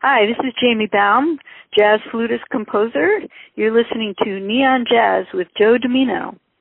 Hi, this is Jamie Baum, jazz flutist composer. You're listening to Neon Jazz with Joe Domino.